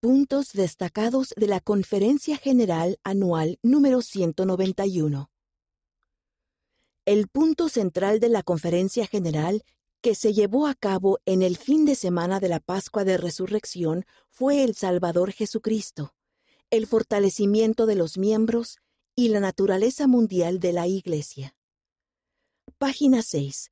Puntos destacados de la Conferencia General Anual número 191. El punto central de la Conferencia General que se llevó a cabo en el fin de semana de la Pascua de Resurrección fue el Salvador Jesucristo, el fortalecimiento de los miembros y la naturaleza mundial de la Iglesia. Página 6.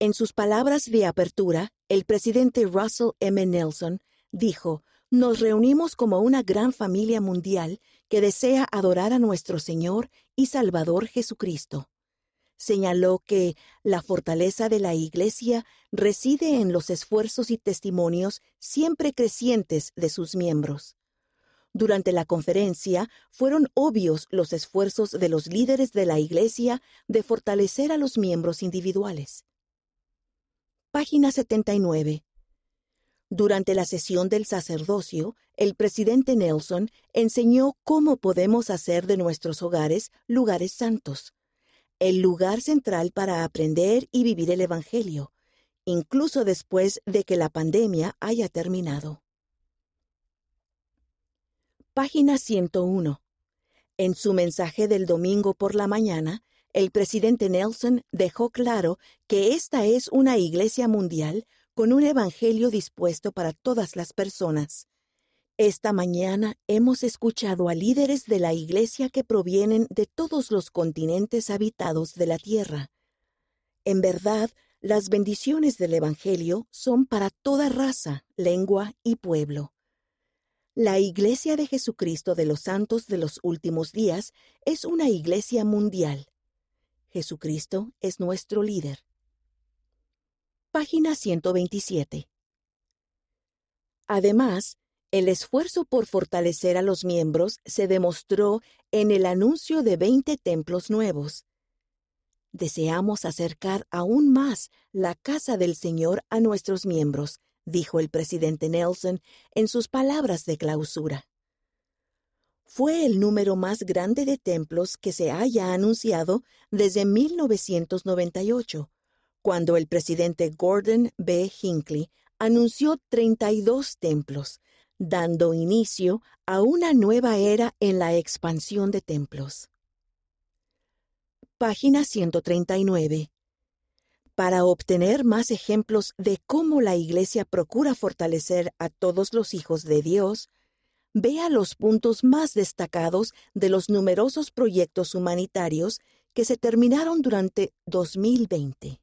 En sus palabras de apertura, el presidente Russell M. Nelson dijo, nos reunimos como una gran familia mundial que desea adorar a nuestro Señor y Salvador Jesucristo. Señaló que la fortaleza de la Iglesia reside en los esfuerzos y testimonios siempre crecientes de sus miembros. Durante la conferencia fueron obvios los esfuerzos de los líderes de la Iglesia de fortalecer a los miembros individuales. Página 79. Durante la sesión del sacerdocio, el presidente Nelson enseñó cómo podemos hacer de nuestros hogares lugares santos, el lugar central para aprender y vivir el Evangelio, incluso después de que la pandemia haya terminado. Página 101. En su mensaje del domingo por la mañana, el presidente Nelson dejó claro que esta es una iglesia mundial con un Evangelio dispuesto para todas las personas. Esta mañana hemos escuchado a líderes de la Iglesia que provienen de todos los continentes habitados de la tierra. En verdad, las bendiciones del Evangelio son para toda raza, lengua y pueblo. La Iglesia de Jesucristo de los Santos de los Últimos Días es una iglesia mundial. Jesucristo es nuestro líder. Página 127. Además, el esfuerzo por fortalecer a los miembros se demostró en el anuncio de 20 templos nuevos. Deseamos acercar aún más la casa del Señor a nuestros miembros, dijo el presidente Nelson en sus palabras de clausura. Fue el número más grande de templos que se haya anunciado desde 1998 cuando el presidente Gordon B. Hinckley anunció 32 templos, dando inicio a una nueva era en la expansión de templos. Página 139. Para obtener más ejemplos de cómo la Iglesia procura fortalecer a todos los hijos de Dios, vea los puntos más destacados de los numerosos proyectos humanitarios que se terminaron durante 2020.